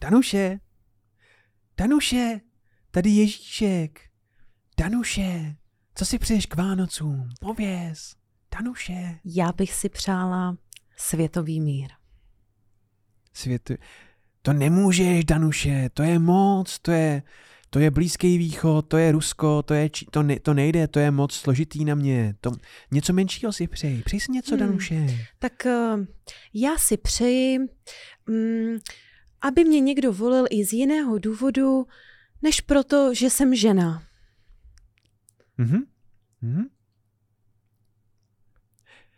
Danuše, Danuše, tady Ježíšek. Danuše, co si přeješ k Vánocům? Pověz. Danuše. Já bych si přála světový mír. Svět... To nemůžeš, Danuše, to je moc, to je, to je Blízký východ, to je Rusko, to, je, či- to, ne, to nejde, to je moc složitý na mě. To, něco menšího si přeji. Přeji si něco, Hmm. Danuše. Tak eh, já si přeji, mm, aby mě někdo volil i z jiného důvodu, než proto, že jsem žena. Mhm. Mhm.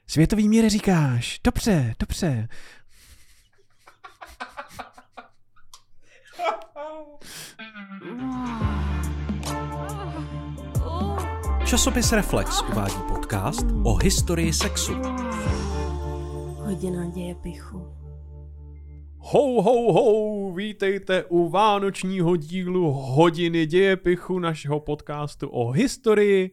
Světový mír říkáš. Dobře, dobře. Časopis Reflex uvádí podcast o historii sexu. Hodina dějepichu. Ho, ho, ho, vítejte u vánočního dílu hodiny dějepichu našeho podcastu o historii,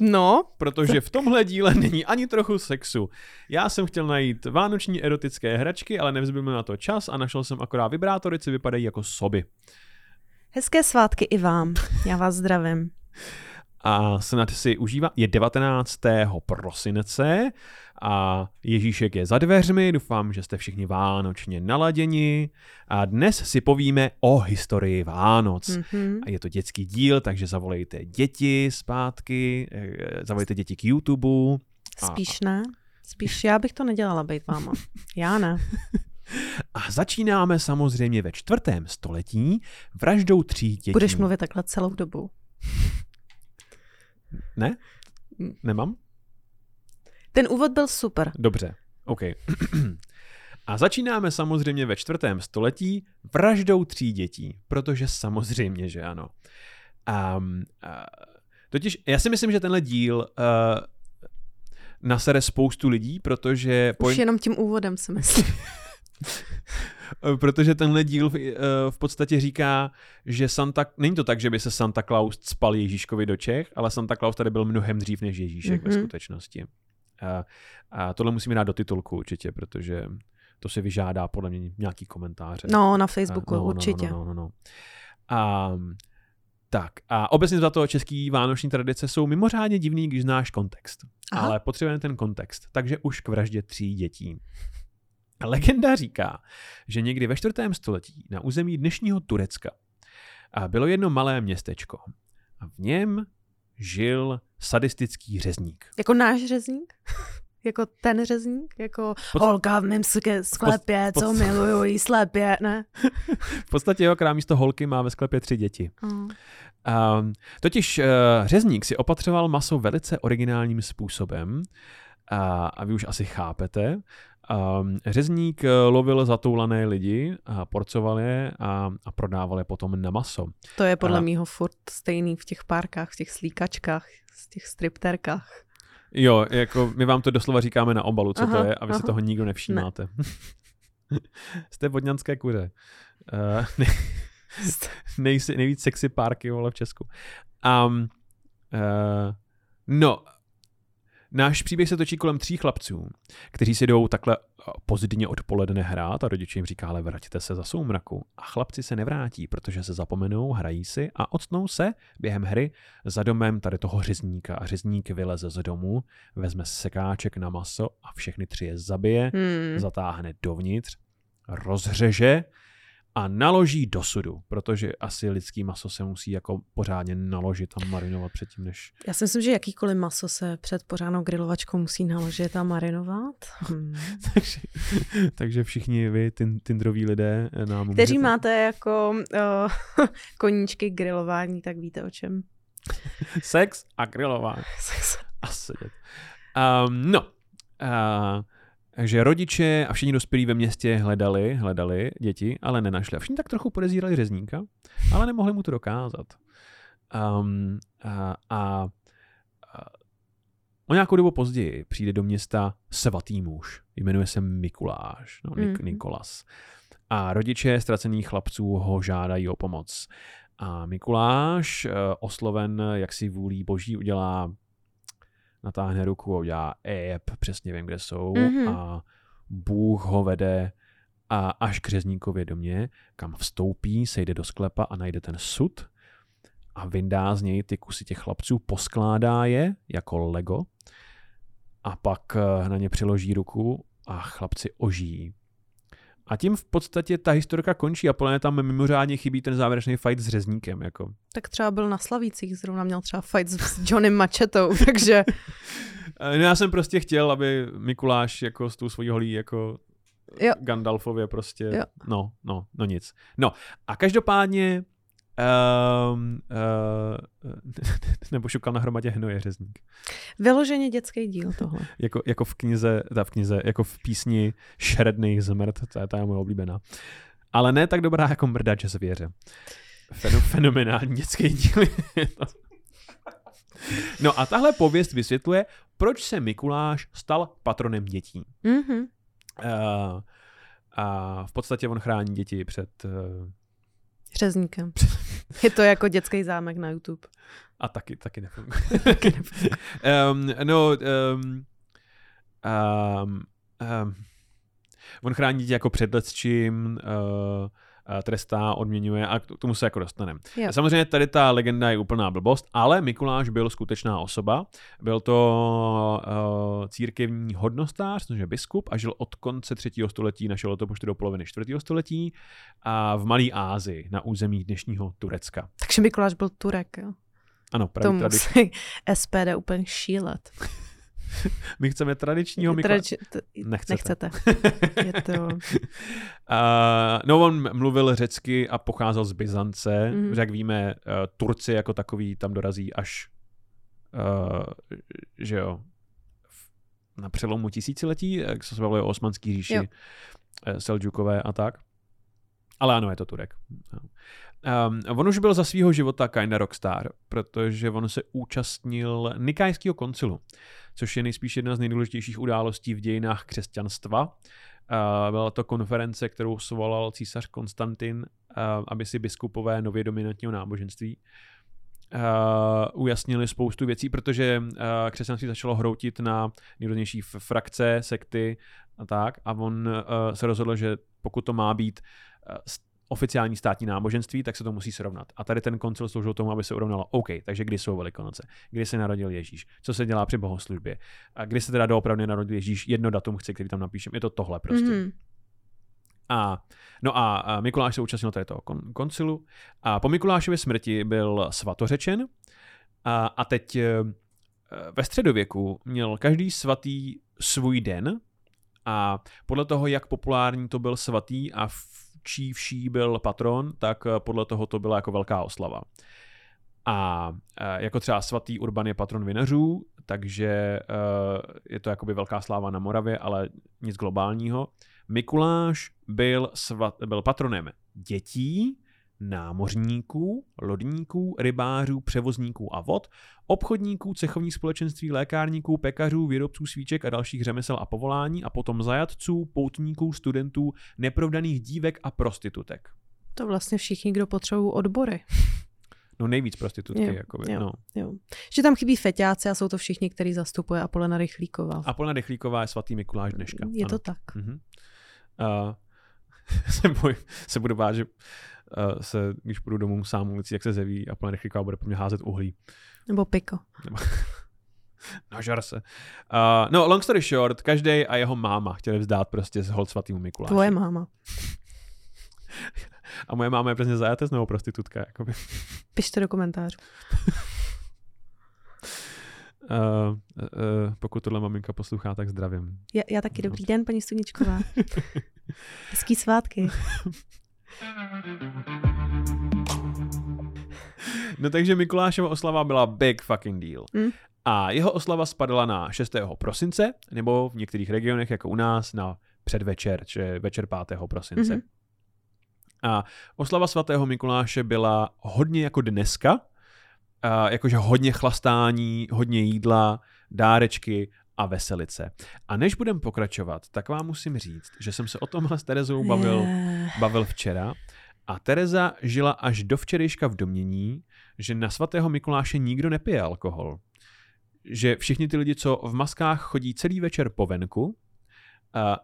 No, protože v tomhle díle není ani trochu sexu. Já jsem chtěl najít vánoční erotické hračky, ale nevzbyl mi na to čas a našel jsem akorát vibrátory, co vypadají jako soby. hezké svátky i vám. Já vás zdravím. a snad si užívá. Je 19. prosince a Ježíšek je za dveřmi, doufám, že jste všichni vánočně naladěni a dnes si povíme o historii Vánoc. Mhm. A je to dětský díl, takže zavolejte děti zpátky, eh, zavolejte děti k YouTube. A- Spíš ne. Spíš já bych to nedělala být váma. Já ne. A začínáme samozřejmě ve čtvrtém století vraždou tří dětí. Budeš mluvit takhle celou dobu. Ne? Nemám? Ten úvod byl super. Dobře, OK. A začínáme samozřejmě ve čtvrtém století vraždou tří dětí, protože samozřejmě, že ano. Um, uh, totiž já si myslím, že tenhle díl uh, nasere spoustu lidí, protože, Už jenom tím úvodem si myslím. Eh, protože tenhle díl v, uh, v podstatě říká, že Santa, není to tak, že by se Santa Claus spal Ježíškovi do Čech, ale Santa Claus tady byl mnohem dřív než Ježíšek mm-hmm. ve Mhm. skutečnosti. A, a tohle musíme dát do titulku určitě, protože to si vyžádá podle mě nějaký komentáře. No, na Facebooku, A- no, určitě. No, no, no, no. A, tak a obecně za to český vánoční tradice jsou mimořádně divný, když znáš kontext. Aha. Ale potřebujeme ten kontext, takže už k vraždě tří dětí. Legenda říká, že někdy ve čtvrtém století na území dnešního Turecka a bylo jedno malé městečko. A v něm žil sadistický řezník. Jako náš řezník? jako ten řezník? Jako Pod- holka v mém sklepě, pod- co miluju jí slepě, ne? V podstatě jeho krám místo holky má ve sklepě tři děti. Mm. Um, totiž uh, řezník si opatřoval maso velice originálním způsobem a, a vy už asi chápete. Um, řezník eh, lovil zatoulané lidi a porcoval je a, a prodával je potom na maso. To je podle A- mýho furt stejný v těch párkách, v těch slíkačkách, v těch stripterkách. Jo, jako my vám to doslova říkáme na obalu, co Aha, to je, a vy si aha. toho nikdo nevšímáte. Jste vodňanské kuře. Uh, nej, nejsi, nejvíc sexy párky vole v Česku. Um, uh, no, náš příběh se točí kolem tří chlapců, kteří si jdou takhle pozdně odpoledne hrát a rodiče jim říká, ale vraťte se za soumraku. A chlapci se nevrátí, protože se zapomenou, hrají si a odstnou se během hry za domem tady toho řezníka. A řezník vyleze z domu, vezme sekáček na maso a všechny tři je zabije, Hmm. zatáhne dovnitř, rozřeže a naloží do sudu, protože asi lidský maso se musí jako pořádně naložit a marinovat předtím, než... Já si myslím, že jakýkoliv maso se před pořádnou grilovačkou musí naložit a marinovat. Hmm. takže, takže všichni vy, tin, tindroví lidé, nám Kteří můžete- máte jako uh, koníčky grilování, tak víte o čem. Sex a grilování. A sedět. Um, no, uh, takže rodiče a všichni dospělí ve městě hledali, hledali děti, ale nenašli. A všichni tak trochu podezírali řezníka, ale nemohli mu to dokázat. Um, a, a, a o nějakou dobu později přijde do města svatý muž. Jmenuje se Mikuláš, no, Nik- Mhm. Nikolas. A rodiče ztracených chlapců ho žádají o pomoc. A Mikuláš, eh, osloven jak si vůlí boží, udělá natáhne ruku a udělá ep, přesně vím, kde jsou Mhm. a Bůh ho vede a až k řezníkově domě, kam vstoupí, sejde do sklepa a najde ten sud a vyndá z něj ty kusy těch chlapců, poskládá je jako Lego a pak eh, na ně přiloží ruku a chlapci ožijí. A tím v podstatě ta historka končí a podle mě tam mimořádně chybí ten závěrečný fight s řezníkem. Jako. Tak třeba byl na Slavících, zrovna měl třeba fight s Johnnym Machetou, takže... no já jsem prostě chtěl, aby Mikuláš jako s tou svojí holí jako jo. Gandalfově prostě, jo. no, no, no nic. No a každopádně Um, uh, nebo šukal na hromadě hnoje řezník. Vyloženě dětský díl tohle. jako, jako v knize, ta v knize, jako v písni Šredných zmrt, to je, ta je moje oblíbená. Ale ne tak dobrá jako mrdač zvěře. Fenom, fenomenální dětský díl. no a tahle pověst vysvětluje, proč se Mikuláš stal patronem dětí. Mm-hmm. Uh, a v podstatě on chrání děti před uh, Řezníkem. Je to jako dětský zámek na YouTube. A taky, taky nefunguje. um, no, um, um, um, on chrání děti jako před čím, uh, trestá, odměňuje a k tomu se jako dostaneme. Samozřejmě tady ta legenda je úplná blbost, ale Mikuláš byl skutečná osoba. Byl to uh, církevní hodnostář, což je biskup a žil od konce třetího století našeho letopočtu do poloviny čtvrtého století a v Malé Ázii na území dnešního Turecka. Takže Mikuláš byl Turek, jo? Ano, pravý To musí SPD úplně šílet. My chceme tradičního Mikla... Tradič... Nechcete. Nechcete. Je to... uh, no, on mluvil řecky a pocházel z Byzance. Mm. Jak víme, uh, Turci jako takový tam dorazí až uh, že jo, na přelomu tisíciletí, jak se bavili o osmanský říši, jo. Seljukové a tak. Ale ano, je to Turek. Um, on už byl za svého života kinda rockstar, protože on se účastnil Nikajského koncilu, což je nejspíš jedna z nejdůležitějších událostí v dějinách křesťanstva. Uh, byla to konference, kterou svolal císař Konstantin, uh, aby si biskupové nově dominantního náboženství uh, ujasnili spoustu věcí, protože uh, křesťanství začalo hroutit na nejrůznější frakce, sekty a tak a on uh, se rozhodl, že pokud to má být uh, oficiální státní náboženství, tak se to musí srovnat. A tady ten koncil sloužil tomu, aby se urovnalo, OK, takže kdy jsou Velikonoce, kdy se narodil Ježíš, co se dělá při bohoslužbě, a kdy se teda doopravdy narodil Ježíš, jedno datum chci, který tam napíšem, je to tohle prostě. Mm-hmm. A, no a, Mikuláš se účastnil této kon, koncilu. A po Mikulášově smrti byl svatořečen. A, a teď e, ve středověku měl každý svatý svůj den. A podle toho, jak populární to byl svatý a v čí vší byl patron, tak eh, podle toho to byla jako velká oslava. A eh, jako třeba svatý Urban je patron vinařů, takže eh, je to jakoby velká sláva na Moravě, ale nic globálního. Mikuláš byl, svat, byl patronem dětí, námořníků, lodníků, rybářů, převozníků a vod, obchodníků, cechovních společenství, lékárníků, pekařů, výrobců svíček a dalších řemesel a povolání a potom zajatců, poutníků, studentů, neprovdaných dívek a prostitutek. To vlastně všichni, kdo potřebují odbory. No nejvíc prostitutky, jo, jakoby, jo, no. jo. Že tam chybí feťáci a jsou to všichni, který zastupuje Apolena Rychlíková. Apolena Rychlíková je svatý Mikuláš dneška. Je ano. to tak. Uh-huh. Uh, se, boj, se budu bát, že se, když půjdu domů sám ulicí, jak se zeví a plně rychlíka bude po mě házet uhlí. Nebo piko. Nebo... Nažar se. Uh, no, long story short, každý a jeho máma chtěli vzdát prostě z hold svatýmu Mikuláši. Tvoje máma. a moje máma je přesně zajatec nebo prostitutka, jakoby. Pište do komentářů. Uh, uh, pokud tohle maminka poslouchá, tak zdravím. Já, já taky. Dobrý den, paní Studničková. Hezký svátky. No takže Mikulášova oslava byla big fucking deal. Mm. A jeho oslava spadala na 6. prosince, nebo v některých regionech, jako u nás, na předvečer, či večer 5. prosince. Mm-hmm. A oslava svatého Mikuláše byla hodně jako dneska, a jakože hodně chlastání, hodně jídla, dárečky a veselice. A než budem pokračovat, tak vám musím říct, že jsem se o tomhle s Terezou bavil, bavil včera a Tereza žila až do včerejška v domění, že na svatého Mikuláše nikdo nepije alkohol. Že všichni ty lidi, co v maskách chodí celý večer po venku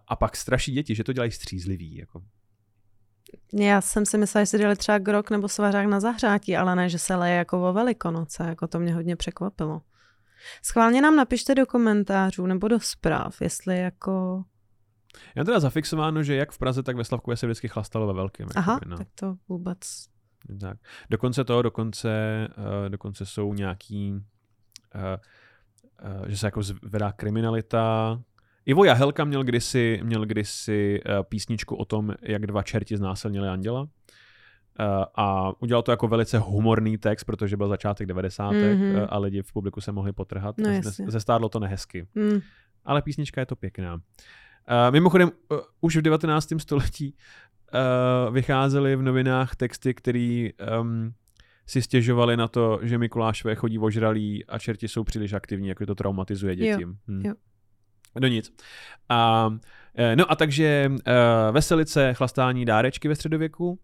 a pak straší děti, že to dělají střízlivý. Jako. Já jsem si myslela, že si dělali třeba grok nebo svařák na zahřátí, ale ne, že se leje jako o velikonoce, jako to mě hodně překvapilo. Schválně nám napište do komentářů nebo do zpráv, jestli jako... Já teda zafixováno, že jak v Praze, tak ve Slavkově se vždycky chlastalo ve velkém. Aha, jakoby, no. tak to vůbec... Tak. Dokonce to, dokonce, uh, dokonce jsou nějaký, uh, uh, že se jako zvedá kriminalita. Ivo Jahelka měl kdysi, měl kdysi písničku o tom, jak dva čerti znásilnili anděla. Uh, a udělal to jako velice humorný text, protože byl začátek 90. Mhm. Uh, a lidi v publiku se mohli potrhat. No. Zestárlo to nehezky. Mm, Ale písnička je to pěkná. Uh, mimochodem, uh, už v 19. století uh, vycházely v novinách texty, které um, si stěžovali na to, že Mikulášové chodí ožralí a čerti jsou příliš aktivní, jako to traumatizuje děti. Jo, Hm. jo. No nic. A, eh, no a takže veselice, chlastání, dárečky ve středověku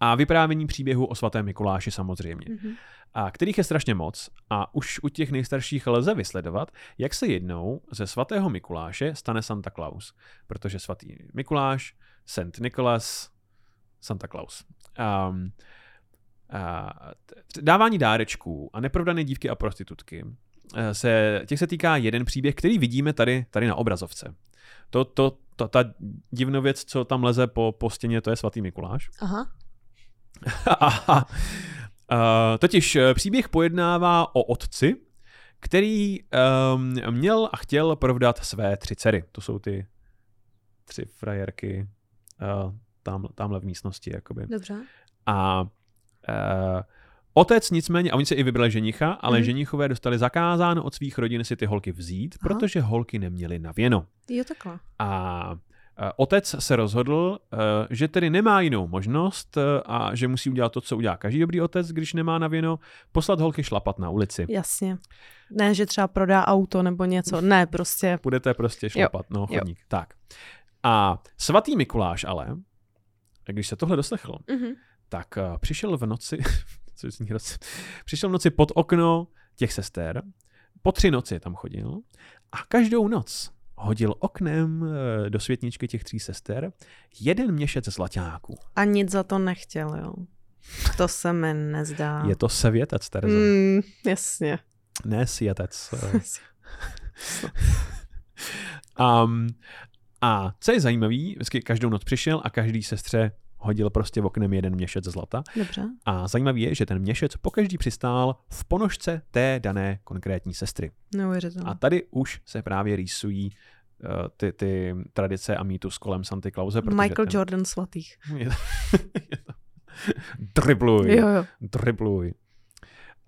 a vyprávění příběhu o svatém Mikuláši samozřejmě mhm. a kterých je strašně moc a už u těch nejstarších lze vysledovat, jak se jednou ze svatého Mikuláše stane Santa Claus. Protože svatý Mikuláš, St. Nicholas, Santa Claus. Um, a dávání dárečků a neprovdané dívky a prostitutky eh, se, těch se týká jeden příběh, který vidíme tady, tady na obrazovce. To, to, to, ta divnověc, co tam leze po, po stěně, to je svatý Mikuláš. Aha. Totiž eh, příběh pojednává o otci, který um, měl a chtěl provdat své tři dcery. To jsou ty tři frajerky uh, tam, tamhle v místnosti. Jakoby. Dobře. A uh, otec nicméně, a oni se i vybrali ženicha, ale mm. ženichové dostali zakázáno od svých rodin si ty holky vzít, Aha. protože holky neměly na věno. Jo, takhle. A otec se rozhodl, eh, že tedy nemá jinou možnost eh, a že musí udělat to, co udělá každý dobrý otec, když nemá na věno, poslat holky šlapat na ulici. Jasně. Ne, že třeba prodá auto nebo něco. Ne, prostě. Budete prostě šlapat, no, Jo. chodník. Tak. A svatý Mikuláš ale, když se tohle doslechl, Mhm. tak eh, přišel v noci, co roce, přišel v noci pod okno těch sester, po tři noci tam chodil a každou noc hodil oknem eh, do světničky těch tří sester jeden měšec zlaťáků. A nic za to nechtěl, jo. To se mi nezdá. Je to sevětec, Terzo. Mm, jasně. Ne světec. Um, a co je zajímavý, vždycky každou noc přišel a každý sestře hodil prostě v oknem jeden měšec zlata. Dobře. A zajímavý je, že ten měšec pokaždý přistál v ponožce té dané konkrétní sestry. Neuvěřitelné. A tady už se právě rýsují uh, ty, ty tradice a mýtus kolem Santy protože Michael ten, Jordan svatých. Je to, je to, dribluj, Jo, jo. dribluj.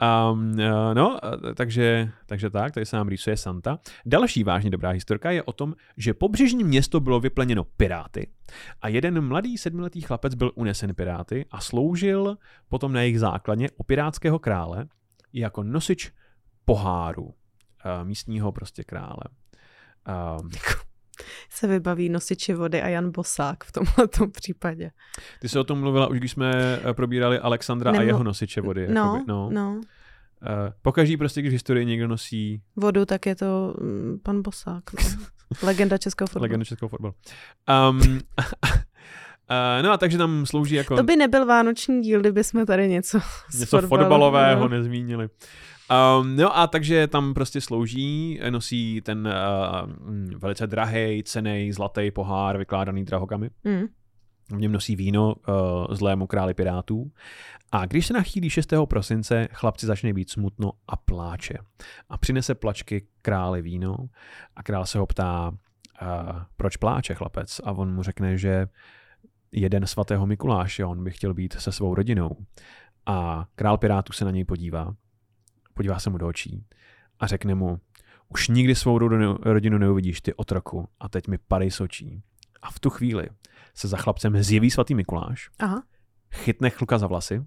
Um, no, takže, takže tak, tady se nám rýsuje Santa. Další vážně dobrá historka je o tom, že pobřežní město bylo vypleněno piráty a jeden mladý sedmiletý chlapec byl unesen piráty a sloužil potom na jejich základně u pirátského krále jako nosič poháru uh, místního prostě krále. Um, Se vybaví nosiči vody a Jan Bosák v tomhle případě. ty jsi o tom mluvila už, když jsme eh, probírali Alexandra a Nemlu- jeho nosiče vody. No, jakoby, no. no. Uh, pokaždí prostě, když v historii někdo nosí Vodu, tak je to mm, pan Bosák. No. Legenda českého fotbalu. legendu českého fotbalu. Um, uh, no a takže tam slouží jako To by nebyl vánoční díl, kdyby jsme tady něco něco fotbalového no. nezmínili. Um, no a takže tam prostě slouží, nosí ten uh, velice drahý, cený, zlatý pohár vykládaný drahokamy. Mm. V něm nosí víno uh, zlému králi pirátů. A když se nachýlí 6. prosince, chlapci začne být smutno a pláče. A přinese plačky králi víno a král se ho ptá, uh, proč pláče chlapec? A on mu řekne, že jeden svatého Mikuláše, on by chtěl být se svou rodinou. A král pirátů se na něj podívá, podívá se mu do očí a řekne mu, už nikdy svou rodinu, neuvidíš ty otroku a teď mi padej z očí. A v tu chvíli se za chlapcem zjeví svatý Mikuláš, Aha. chytne chluka za vlasy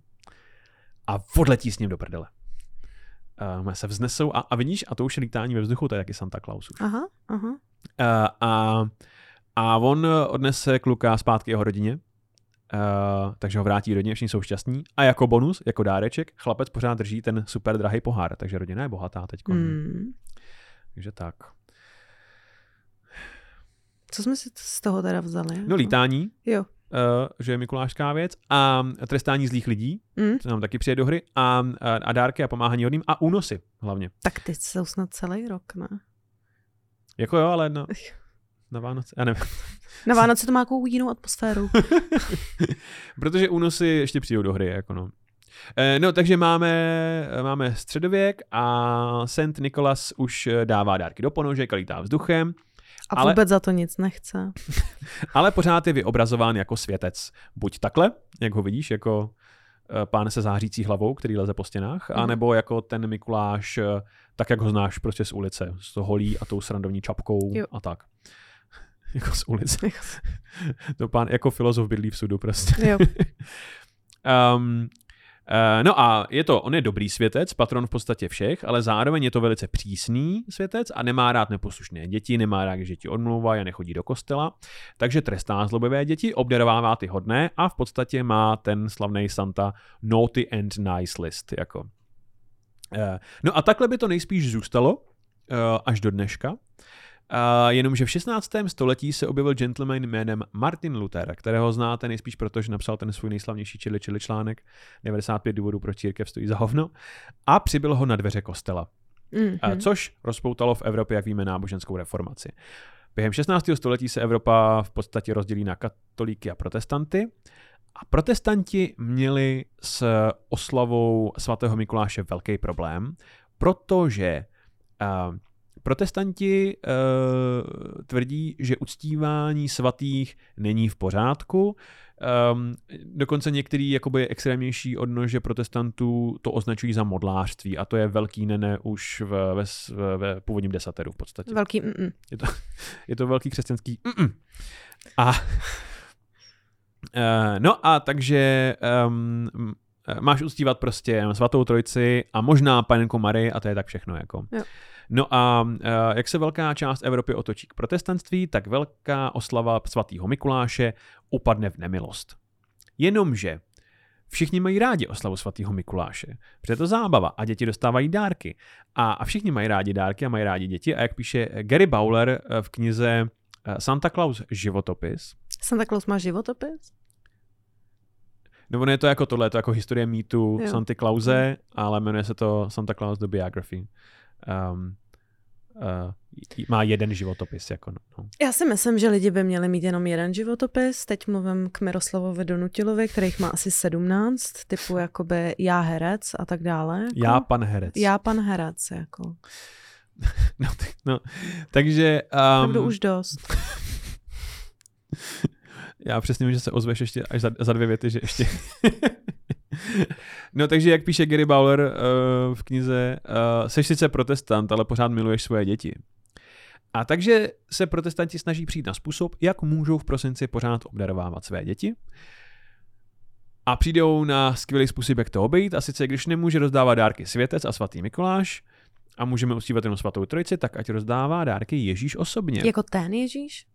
a odletí s ním do prdele. Um, se vznesou a, a vidíš, a to už je lítání ve vzduchu, to je taky Santa Claus už. Aha, aha. Uh, a, a on odnese kluka zpátky jeho rodině, uh, takže ho vrátí rodině, všichni jsou šťastní. A jako bonus, jako dáreček, chlapec pořád drží ten super drahý pohár, takže rodina je bohatá teď. Hmm. Takže tak. Co jsme si z toho teda vzali? No lítání, Jo. uh, že je mikulášská věc, a trestání zlých lidí, Mm? co nám taky přijde do hry, a, a, a dárky a pomáhání hodným a únosy hlavně. Tak teď jsou snad celý rok, ne? Jako jo, ale na, na Vánoce, já nevím. Na Vánoce to má takovou jinou atmosféru. Protože únosy ještě přijdou do hry, jako no. Eh, No, takže máme, máme středověk a Saint Nicholas už eh, dává dárky do ponožek a lítá vzduchem, A Ale- vůbec za to nic nechce. ale pořád je vyobrazován jako světec. Buď takhle, jak ho vidíš, jako eh, pán se zářící hlavou, který leze po stěnách, Mhm. anebo jako ten Mikuláš, tak jak ho znáš prostě z ulice, s holí a tou srandovní čapkou Jo. a tak. Jako z ulice. to pán jako filozof bydlí v sudu prostě. Jo. Um, Uh, no a je to, on je dobrý světec, patron v podstatě všech, ale zároveň je to velice přísný světec a nemá rád neposlušné děti, nemá rád, že ti odmlouvají a nechodí do kostela, takže trestá zlobivé děti, obdarovává ty hodné a v podstatě má ten slavný Santa naughty and nice list. Jako. Uh, no a takhle by to nejspíš zůstalo uh, až do dneška. Uh, jenomže v 16. století se objevil gentleman jménem Martin Luther, kterého znáte nejspíš proto, že napsal ten svůj nejslavnější čili čili článek 95 důvodů pro církev stojí za hovno a přibyl ho na dveře kostela, Mm-hmm. uh, což rozpoutalo v Evropě, jak víme, náboženskou reformaci. Během 16. století se Evropa v podstatě rozdělí na katolíky a protestanty a protestanti měli s oslavou svatého Mikuláše velký problém, protože uh, protestanti uh, tvrdí, že uctívání svatých není v pořádku. Um, dokonce některý jakoby extrémnější odnože protestantů to označují za modlářství a to je velký nene už ve, ve, ve, ve původním desateru v podstatě. Velký mm Je to velký křesťanský mm-mm. A uh, no a takže um, máš uctívat prostě svatou trojici a možná panenku Marii a to je tak všechno. Jako. Jo. No a uh, jak se velká část Evropy otočí k protestantství, tak velká oslava svatého Mikuláše upadne v nemilost. Jenomže všichni mají rádi oslavu svatého Mikuláše, protože je to zábava a děti dostávají dárky. A, a všichni mají rádi dárky a mají rádi děti a jak píše Gary Bowler eh, v knize eh, Santa Claus životopis, Santa Claus má životopis? Ono je to jako tohle, je to jako historie mýtu. Santa Clause, ale jmenuje se to Santa Claus The Biography. Um, uh, má jeden životopis. Jako no, no. Já si myslím, že lidi by měli mít jenom jeden životopis. Teď mluvím k Miroslavovi Donutilovi, kterých má asi 17, typu jakoby já herec a tak dále. Jako. Já pan herec. Já pan herec, jako. No, tak, no, takže... Um, už dost. já přesně vím, že se ozveš ještě až za, za dvě věty, že ještě... no takže jak píše Gary Bowler uh, v knize, uh, seš sice protestant, ale pořád miluješ svoje děti. A takže se protestanti snaží přijít na způsob, jak můžou v prosinci pořád obdarovávat své děti. A přijdou na skvělý způsob, jak to obejít. A sice, když nemůže rozdávat dárky světec a svatý Mikuláš, a můžeme uctívat jenom svatou trojici, tak ať rozdává dárky Ježíš osobně. Jako ten Ježíš?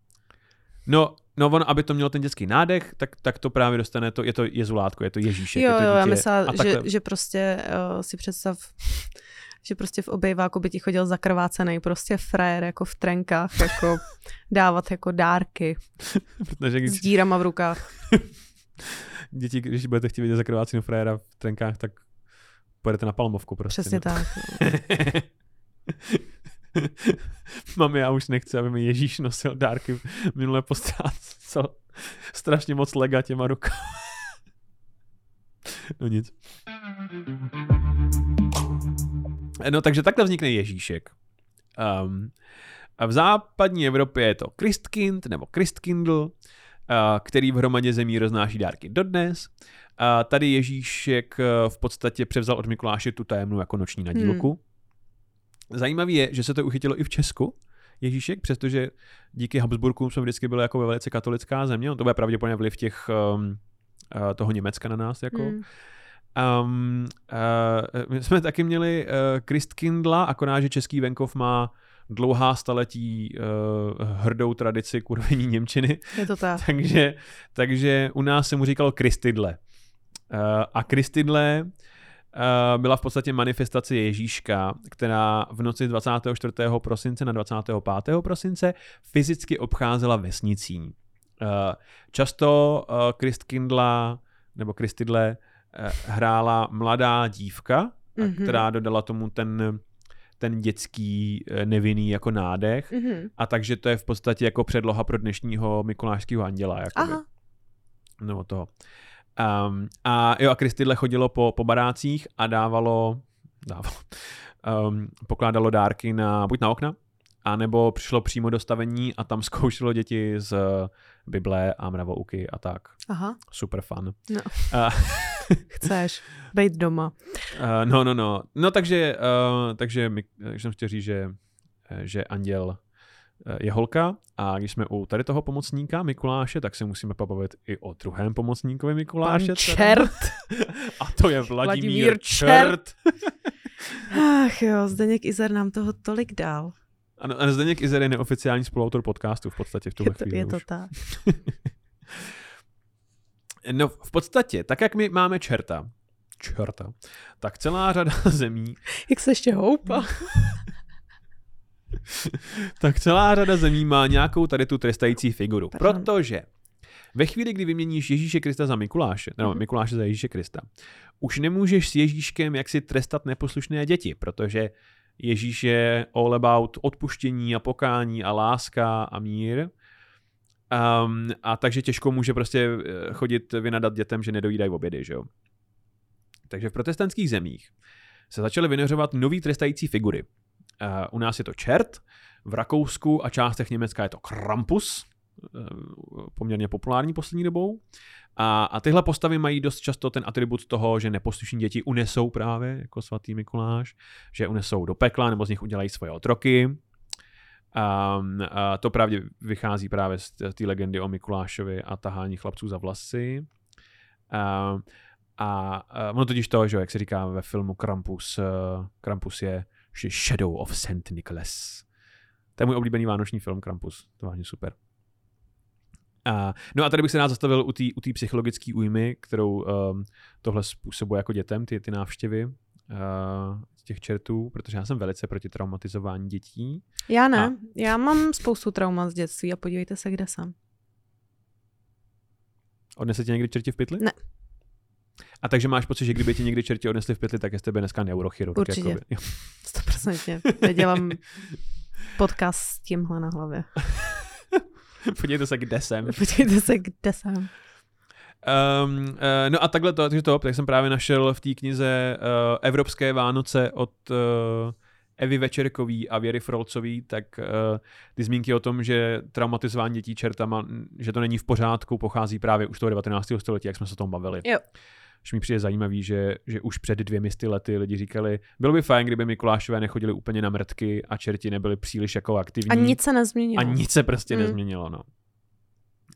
No, no on, aby to mělo ten dětský nádech, tak, tak to právě dostane, to, je to jezulátko, je to Ježíšek. Jo, je to jo, dítě. já myslela, že, že prostě uh, si představ, že prostě v obejváku by ti chodil zakrvácený prostě frér, jako v trenkách, jako dávat jako dárky Protože s když dírama v rukách. děti, když budete chtít vidět zakrvácího fréra v trenkách, tak pojedete na Palmovku prostě. Přesně no. tak. Mami, já už nechci, aby mi Ježíš nosil dárky. Minule postrácel strašně moc lega těma rukama. no nic. No takže takhle vznikne Ježíšek. Um, a v západní Evropě je to Christkind nebo Christkindl, uh, který v hromadě zemí roznáší dárky dodnes. A tady Ježíšek uh, v podstatě převzal od Mikuláše tu tajemnou jako noční nadílku. Hmm. Zajímavé je, že se to uchytilo i v Česku, Ježíšek, přestože díky Habsburkům jsme vždycky byli jako ve velice katolická země, on to bude pravděpodobně vliv těch um, uh, toho Německa na nás, jako. Mm. Um, uh, my jsme taky měli uh, Christkindla, akorát, že český venkov má dlouhá staletí uh, hrdou tradici kurvení Němčiny, Je to tak. takže, takže u nás se mu říkalo Kristydle. Uh, a Kristydle byla v podstatě manifestace Ježíška, která v noci 24. prosince na 25. prosince fyzicky obcházela vesnicí. Uh, často uh, Kristkindla nebo Kristidle uh, hrála mladá dívka, mm-hmm. která dodala tomu ten ten dětský nevinný jako nádech mm-hmm. a takže to je v podstatě jako předloha pro dnešního Mikulášského anděla. Jakoby. Aha. Nebo toho. Um, a jo, a Kristydle chodilo po, po barácích a dávalo, dávalo um, pokládalo dárky na, buď na okna, anebo přišlo přímo do stavení a tam zkoušelo děti z Bible a mravouky a tak. Aha. Super fun. No. Uh, Chceš být doma. Uh, no, no, no. No takže, uh, takže my, jsem chtěl říct, že, že anděl Eh, je holka a když jsme u tady toho pomocníka Mikuláše, tak se musíme pobavit i o druhém pomocníkovi Mikuláše. Pan čert. a to je Vladimír, Vladimír čert. Ach jo, Zdeněk Izer nám toho tolik dál. Ano, a Zdeněk Izer je neoficiální spoluautor podcastu v podstatě v tuhle je to, chvíli Je to už. tak. no v podstatě, tak jak my máme čerta, čerta, tak celá řada zemí... Jak se ještě houpa. tak celá řada zemí má nějakou tady tu trestající figuru. Pardon. Protože ve chvíli, kdy vyměníš Ježíše Krista za Mikuláše, nebo mm-hmm. Mikuláše za Ježíše Krista, už nemůžeš s Ježíškem jaksi trestat neposlušné děti, protože Ježíš je all about odpuštění a pokání a láska a mír. Um, a takže těžko může prostě eh, chodit vynadat dětem, že nedojídají obědy, že jo. Takže v protestantských zemích se začaly vynořovat nový trestající figury. Uh, u nás je to čert, v Rakousku a částech Německa je to Krampus, uh, poměrně populární poslední dobou. A, a tyhle postavy mají dost často ten atribut toho, že neposlušní děti unesou právě jako svatý Mikuláš, že unesou do pekla nebo z nich udělají svoje otroky. A, a to právě vychází právě z té legendy o Mikulášovi a tahání chlapců za vlasy. A, a, a ono totiž to, že jak se říká ve filmu Krampus, Krampus je Shadow of St. Nicholas. To je můj oblíbený vánoční film Krampus. To je super. A, no a tady bych se nás zastavil u té u psychologické újmy, kterou um, tohle způsobuje jako dětem, ty, ty návštěvy uh, těch čertů, protože já jsem velice proti traumatizování dětí. Já ne, a... já mám spoustu traumat z dětství a podívejte se, kde jsem. Odnese tě někdy čerti v pytli? Ne. A takže máš pocit, že kdyby ti někdy čerti odnesli v pytli, tak je z tebe dneska neurochirurg. Určitě. Jakoby. 100%. Já dělám podcast s tímhle na hlavě. Podívejte se, kde jsem. Podívejte se, kde jsem. Um, uh, no a takhle to, takže to, tak jsem právě našel v té knize uh, Evropské Vánoce od uh, Evy Večerkový a Věry Frolcový, tak uh, ty zmínky o tom, že traumatizování dětí čertama, že to není v pořádku, pochází právě už toho 19. století, jak jsme se o tom bavili. Jo že mi přijde zajímavý, že, že už před dvěmi sty lety lidi říkali, bylo by fajn, kdyby Mikulášové nechodili úplně na mrtky a čerti nebyli příliš jako aktivní. A nic se nezměnilo. A nic se prostě mm. nezměnilo, no.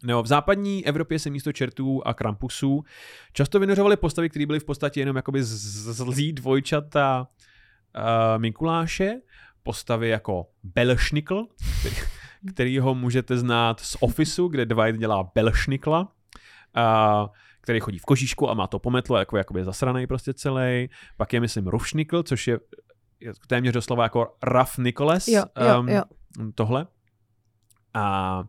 No, v západní Evropě se místo čertů a krampusů často vynořovaly postavy, které byly v podstatě jenom jakoby zlý dvojčata uh, Mikuláše, postavy jako Belšnikl, který, který ho můžete znát z Officeu, kde Dwight dělá Belšnikla. Uh, který chodí v kožíšku a má to pometlo, jako jakoby zasraný prostě celý. Pak je, myslím, Rufšnikl, což je, téměř doslova jako Raf Nicholas. Jo, jo, um, jo. Tohle. A,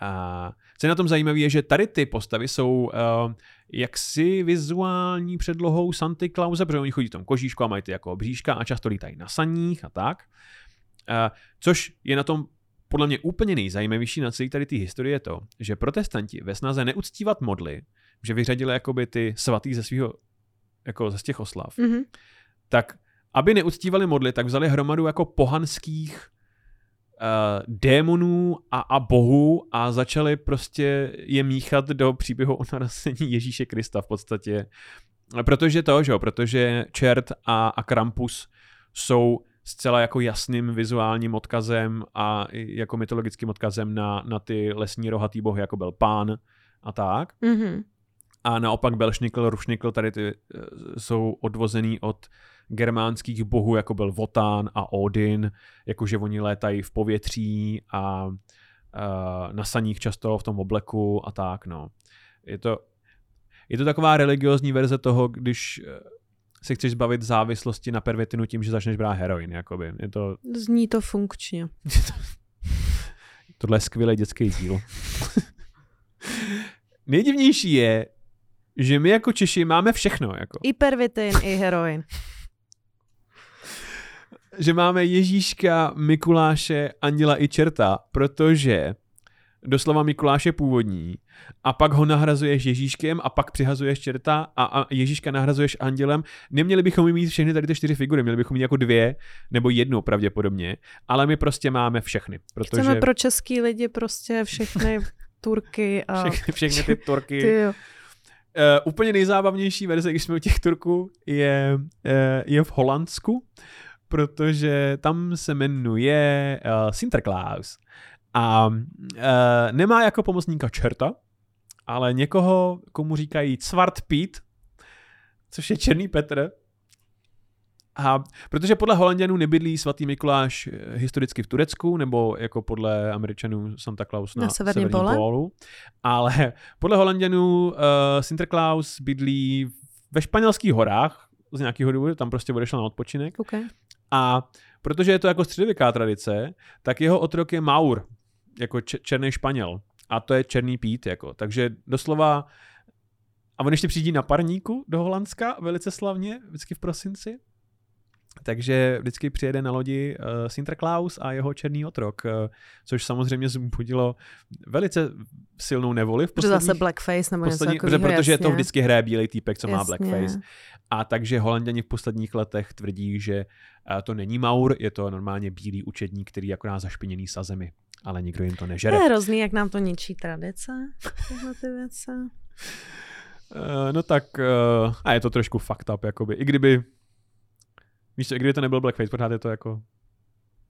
a co je na tom zajímavé, je, že tady ty postavy jsou uh, jaksi vizuální předlohou Santy Clause, protože oni chodí v tom kožíšku a mají ty jako bříška a často lítají na saních a tak. Uh, což je na tom podle mě úplně nejzajímavější na celé tady té historie je to, že protestanti ve snaze neuctívat modly že vyřadili jakoby ty svatý ze svého, jako ze těch oslav, mm-hmm. tak aby neuctívali modly, tak vzali hromadu jako pohanských uh, démonů a, a bohů a začali prostě je míchat do příběhu o narození Ježíše Krista v podstatě. Protože to, že jo, protože čert a, a Krampus jsou zcela jako jasným vizuálním odkazem a jako mytologickým odkazem na, na ty lesní rohatý bohy, jako byl pán a tak. Mm-hmm. A naopak Belšnikl, Rušnikl tady ty, eh, jsou odvozený od germánských bohů, jako byl Votán a Odin, jakože oni létají v povětří a, a na saních často v tom obleku a tak, no. Je to, je to taková religiozní verze toho, když eh, se chceš zbavit závislosti na pervitinu tím, že začneš brát heroin. Jakoby. Je to, Zní to funkčně. tohle je skvělý dětský díl. Nejdivnější je, že my jako Češi máme všechno. Jako. I pervitin, i heroin. Že máme Ježíška, Mikuláše, Anděla i Čerta, protože doslova Mikuláš je původní a pak ho nahrazuješ Ježíškem a pak přihazuješ čerta a, a Ježíška nahrazuješ andělem. Neměli bychom mít všechny tady ty čtyři figury, měli bychom mít jako dvě nebo jednu pravděpodobně, ale my prostě máme všechny. Protože Chceme pro český lidi prostě všechny Turky a... všechny, všechny ty Turky. Ty jo. Uh, úplně nejzábavnější verze, když jsme u těch Turků, je, uh, je v Holandsku, protože tam se jmenuje uh, Sinterklaas. A uh, nemá jako pomocníka čerta, ale někoho, komu říkají Svart Pít, což je Černý Petr. A protože podle Holanděnů nebydlí svatý Mikuláš eh, historicky v Turecku, nebo jako podle Američanů Santa Claus na, Na severním severním pole. pólu, ale podle Holanděnů uh, Sinterklaus bydlí ve španělských horách z nějakého důvodu, tam prostě odešel na odpočinek. Okay. A protože je to jako středověká tradice, tak jeho otrok je Maur, jako černý Španěl. A to je černý pít, jako. Takže doslova... A on ještě přijde na parníku do Holandska velice slavně, vždycky v prosinci. Takže vždycky přijede na lodi uh, Sinterklaus a jeho černý otrok, uh, což samozřejmě zbudilo velice silnou nevoli v Protože posledních, zase blackface nebo něco takového, protože, protože to jasně. vždycky hraje bílej týpek, co má Jasně. blackface. A takže holanděni v posledních letech tvrdí, že eh, to není Maur, je to normálně bílý učedník, který je akorát zašpiněný sazemi. Ale nikdo jim to To nežere. je hrozný, jak nám to ničí tradice, tyhle ty věci. Uh, no tak, uh, a je to trošku fucked up, jakoby. I kdyby, víš i kdyby to nebyl blackface, pořád je to jako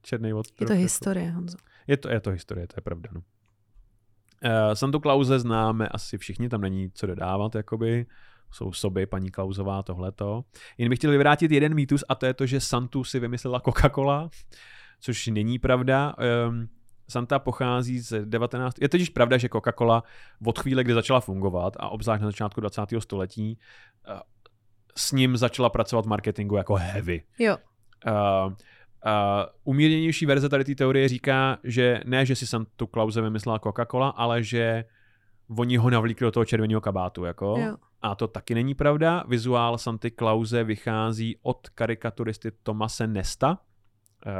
černý od Je to historie, Honzo. Je to, je to historie, to je pravda, no. Uh, Santu Klauze známe asi všichni, tam není co dodávat, jakoby. Jsou soby, paní Klauzová, tohleto. Jen bych chtěl vyvrátit jeden mýtus a to je to, že Santu si vymyslela Coca-Cola, což není pravda. Um, Santa pochází z 19. Je totiž pravda, že Coca-Cola od chvíle, kdy začala fungovat a obzvlášť na začátku 20. století, uh, s ním začala pracovat v marketingu jako heavy. Jo, Uh, uh, umírněnější verze tady té teorie říká, že ne, že si Santu Clause vymyslela Coca-Cola, ale že oni ho navlíkli do toho červeného kabátu. Jako. jo. A to taky není pravda. Vizuál Santy Clause vychází od karikaturisty Tomase Nesta, uh,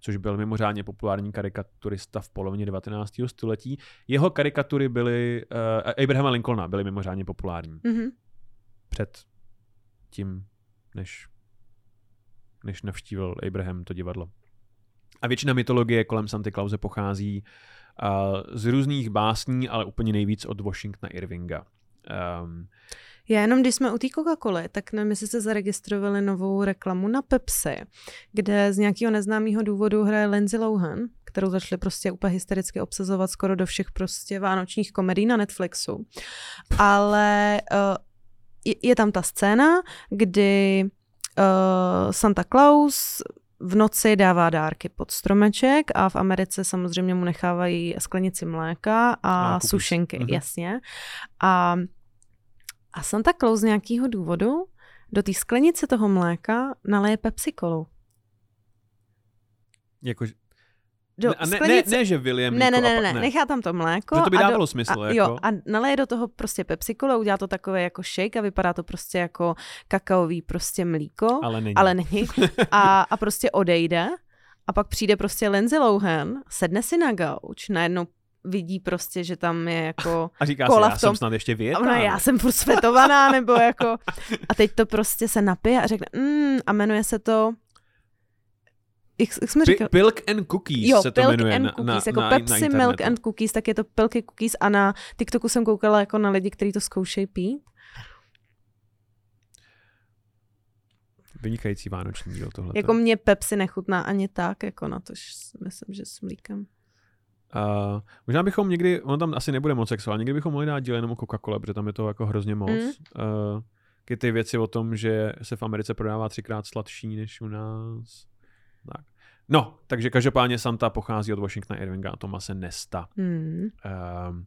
což byl mimořádně populární karikaturista v polovině 19. století. Jeho karikatury byly, uh, Abrahama Lincolna byly mimořádně populární Mhm. před tím, než, než navštívil Abraham to divadlo. A většina mytologie kolem Santy Clause pochází uh, z různých básní, ale úplně nejvíc od Washingtona Irvinga. Um, Já jenom, když jsme u té Coca-Coly, tak nevím, jestli jste zaregistrovali novou reklamu na Pepsi, kde z nějakého neznámého důvodu hraje Lindsay Lohan, kterou začali prostě úplně hystericky obsazovat skoro do všech prostě vánočních komedí na Netflixu. Ale uh, je, je tam ta scéna, kdy uh, Santa Claus v noci dává dárky pod stromeček a v Americe samozřejmě mu nechávají sklenici mléka a, A sušenky, Mhm. jasně. A, a Santa Claus z nějakého důvodu do té sklenice toho mléka naleje Pepsi Colu. jako, Do a ne, ne, sklenice... ne, že William ne, ne, ne, ne, ne, nechá tam to mléko. Že to by dávalo do, smysl, a, jako. Jo, a naleje do toho prostě Pepsi Colu, udělá to takové jako shake a vypadá to prostě jako kakaový prostě mlíko, ale není. ale není. A, a prostě odejde a pak přijde prostě Lindsay Lohan, sedne si na gauč, najednou vidí prostě, že tam je jako a říká kola si, já v tom- jsem snad ještě a větá. ona, já jsem furt svetovaná, nebo jako a teď to prostě se napije a řekne mm, a jmenuje se to jak, jak jsme říkali? Pilk and Cookies Jo, se to Pilk jmenuje and na, Cookies, na, jako na, Pepsi na Milk and Cookies, tak je to Pilky Cookies a na TikToku jsem koukala jako na lidi, kteří to zkoušejí pít. Vynikající vánoční díl tohle. Jako mě Pepsi nechutná ani tak, jako na to myslím, že s mlíkem. Uh, možná bychom někdy, on tam asi nebude moc sexuální, někdy bychom mohli dát díl jenom o Coca-Cola, protože tam je to jako hrozně moc. Mm. Uh,ky ty věci o tom, že se v Americe prodává třikrát sladší než u nás. Tak. No, takže každopádně Santa pochází od Washingtona Irvinga a Tomase Nesta Hmm, um,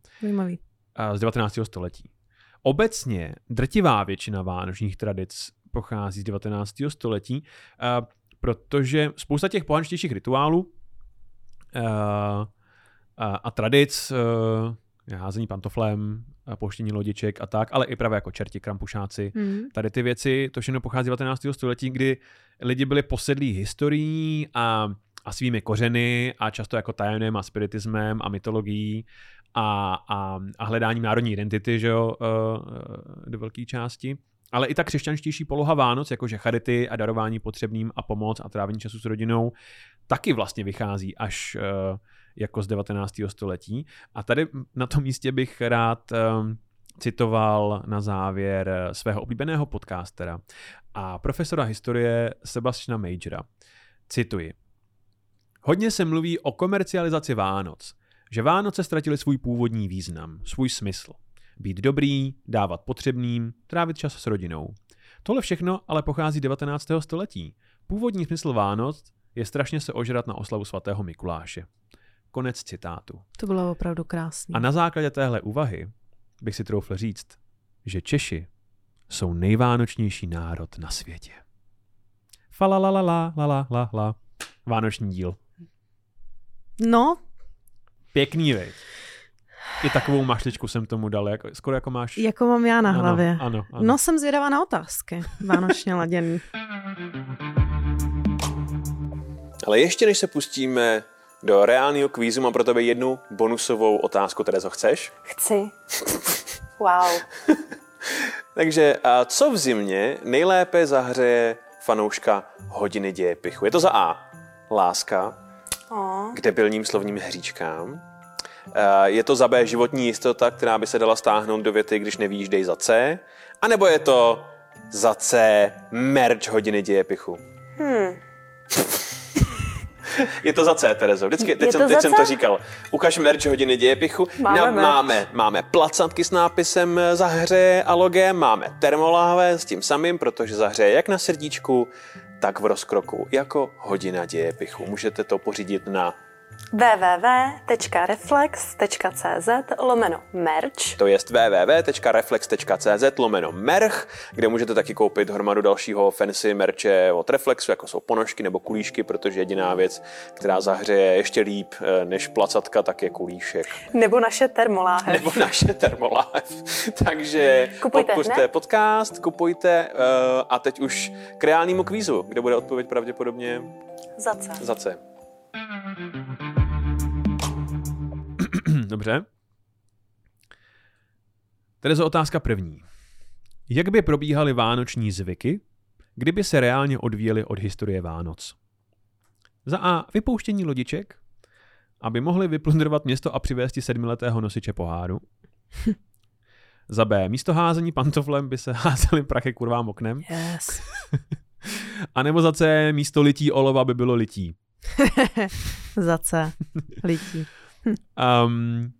z 19. století. Obecně drtivá většina vánočních tradic pochází z 19. století, uh, protože spousta těch pohanštějších rituálů uh, a, a tradic, uh, házení pantoflem, pouštění lodiček a tak, ale i právě jako čerti, krampušáci. Mm. Tady ty věci, to všechno pochází z 19. století, kdy lidi byli posedlí historií a, a svými kořeny a často jako tajemným a spiritismem a mytologií a, a, a hledáním národní identity, že jo, uh, do velké části. Ale i ta křesťanštější poloha Vánoc, jakože charity a darování potřebným a pomoc a trávení času s rodinou, taky vlastně vychází až uh, jako z 19. století. A tady na tom místě bych rád um, citoval na závěr svého oblíbeného podcastera a profesora historie Sebastiana Majora. Cituji. Hodně se mluví o komercializaci Vánoc, že Vánoce ztratily svůj původní význam, svůj smysl. Být dobrý, dávat potřebným, trávit čas s rodinou. Tohle všechno ale pochází 19. století. Původní smysl Vánoc je strašně se ožrat na oslavu svatého Mikuláše. Konec citátu. To bylo opravdu krásné. A na základě téhle úvahy bych si troufl říct, že Češi jsou nejvánočnější národ na světě. Fala la la la la la la la. Vánoční díl. No. Pěkný, vej. I takovou mašličku jsem tomu dal, jako, skoro jako máš. Jako mám já na ano, hlavě. Ano, ano. No jsem zvědavá na otázky. Vánočně laděný. Ale ještě než se pustíme do reálného kvízu, mám pro tebe jednu bonusovou otázku, Terezo, chceš? Chci. Wow. Takže a co v zimě nejlépe zahřeje fanouška hodiny dějepichu? Je to za A. Láska Oh. k debilním slovním hříčkám. Je to za B životní jistota, která by se dala stáhnout do věty, když nevíš, dej za C. A nebo je to za C merch hodiny dějepichu? Hmm. Je to za C, Terezo. Vždycky, teď, jsem, to teď jsem to říkal. Ukaž merch hodiny dějepichu. Máme merch. máme, máme placantky s nápisem zahřeje a logem, máme termoláhve s tím samým, protože zahřeje jak na srdíčku, tak v rozkroku, jako hodina dějepichu. Můžete to pořídit na www.reflex.cz lomeno merch. to je www.reflex.cz lomeno merch, kde můžete taky koupit hromadu dalšího fancy merče od Reflexu, jako jsou ponožky nebo kulíšky, protože jediná věc, která zahřeje ještě líp eh, než placatka, tak je kulíšek. Nebo naše termoláhev. nebo naše termoláhev. Takže Kupujte podpořte hned. podcast, kupujte uh, a teď už k reálnému kvízu, kde bude odpověď pravděpodobně Za C. za C. Dobře. Terezo, otázka první. Jak by probíhaly vánoční zvyky, kdyby se reálně odvíjely od historie Vánoc? Za A. Vypouštění lodiček, aby mohli vyplundrovat město a přivést sedmiletého nosiče poháru. Za B. Místo házení pantoflem by se házely prachy kurvám oknem. Yes. A nebo za C. Místo lití olova by bylo lití. Za C. Lití. Um,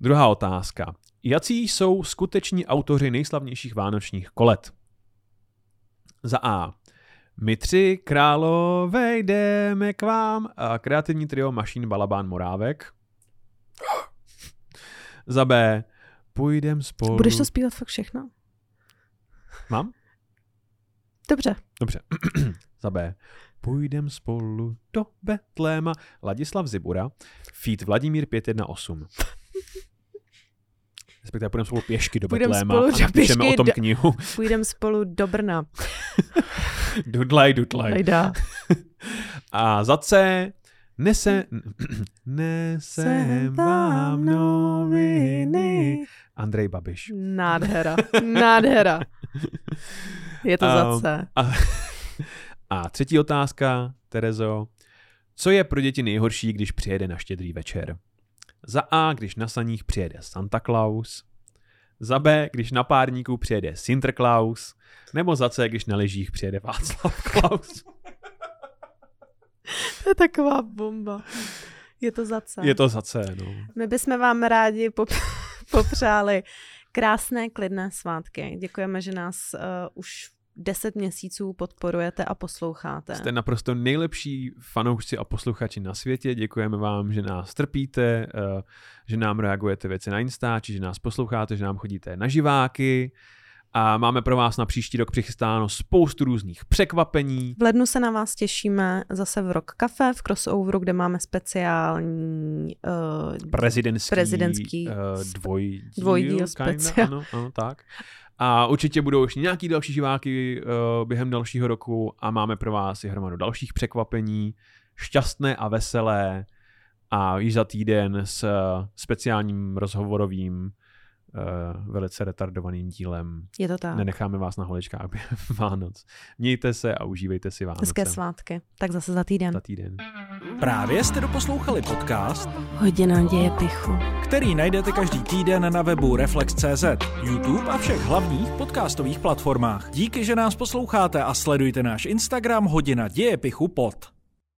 druhá otázka. Jací jsou skuteční autoři nejslavnějších vánočních kolet? Za A. My tři králové jdeme k vám. A kreativní trio Mašín Balabán Morávek. Za B. Půjdem spolu. Budeš to zpívat fakt všechno? Mám? Dobře. Dobře. Za B. Půjdem spolu do Betléma. Ladislav Zibura. Feed Vladimír 518. Respektive půjdeme spolu pěšky do Půjdem Betléma spolu a do napíšeme pěšky o tom do- knihu. Půjdeme spolu do Brna. Dudlaj, dudlaj. Hejda. A za C. Nese, nesem vám noviny. Andrej Babiš. Nádhera. Nádhera. Je to za Um, C. A, a třetí otázka, Terezo. Co je pro děti nejhorší, když přijede na štědrý večer? Za A, když na saních přijede Santa Claus. Za B, když na párníku přijede Sinterklaus. Nebo za C, když na lyžích přijede Václav Klaus. To je taková bomba. Je to za C. Je to za C, no. My bychom vám rádi pop- popřáli krásné, klidné svátky. Děkujeme, že nás uh, už 10 měsíců podporujete a posloucháte. Jste naprosto nejlepší fanoušci a posluchači na světě. Děkujeme vám, že nás trpíte, eh, že nám reagujete věci na Instači, že nás posloucháte, že nám chodíte na živáky A máme pro vás na příští rok přichystáno spoustu různých překvapení. V lednu se na vás těšíme zase v Rock Cafe v crossoveru, kde máme speciální uh, prezidentský, prezidentský uh, dvojdíl. dvojdíl speciál. Ano, ano, tak. A určitě budou ještě nějaký další živáky uh, během dalšího roku a máme pro vás i hromadu dalších překvapení. Šťastné a veselé a již za týden s uh, speciálním rozhovorovým uh, velice retardovaným dílem. Je to tak. Nenecháme vás na holičkách během Vánoc. Mějte se a užívejte si Vánoce. Hezké svátky. Tak zase za týden. Za týden. Právě jste doposlouchali podcast, Hodina děje pichu. který najdete každý týden na webu Reflex.cz, YouTube a všech hlavních podcastových platformách. Díky, že nás posloucháte a sledujte náš Instagram Hodina děje pichu pod.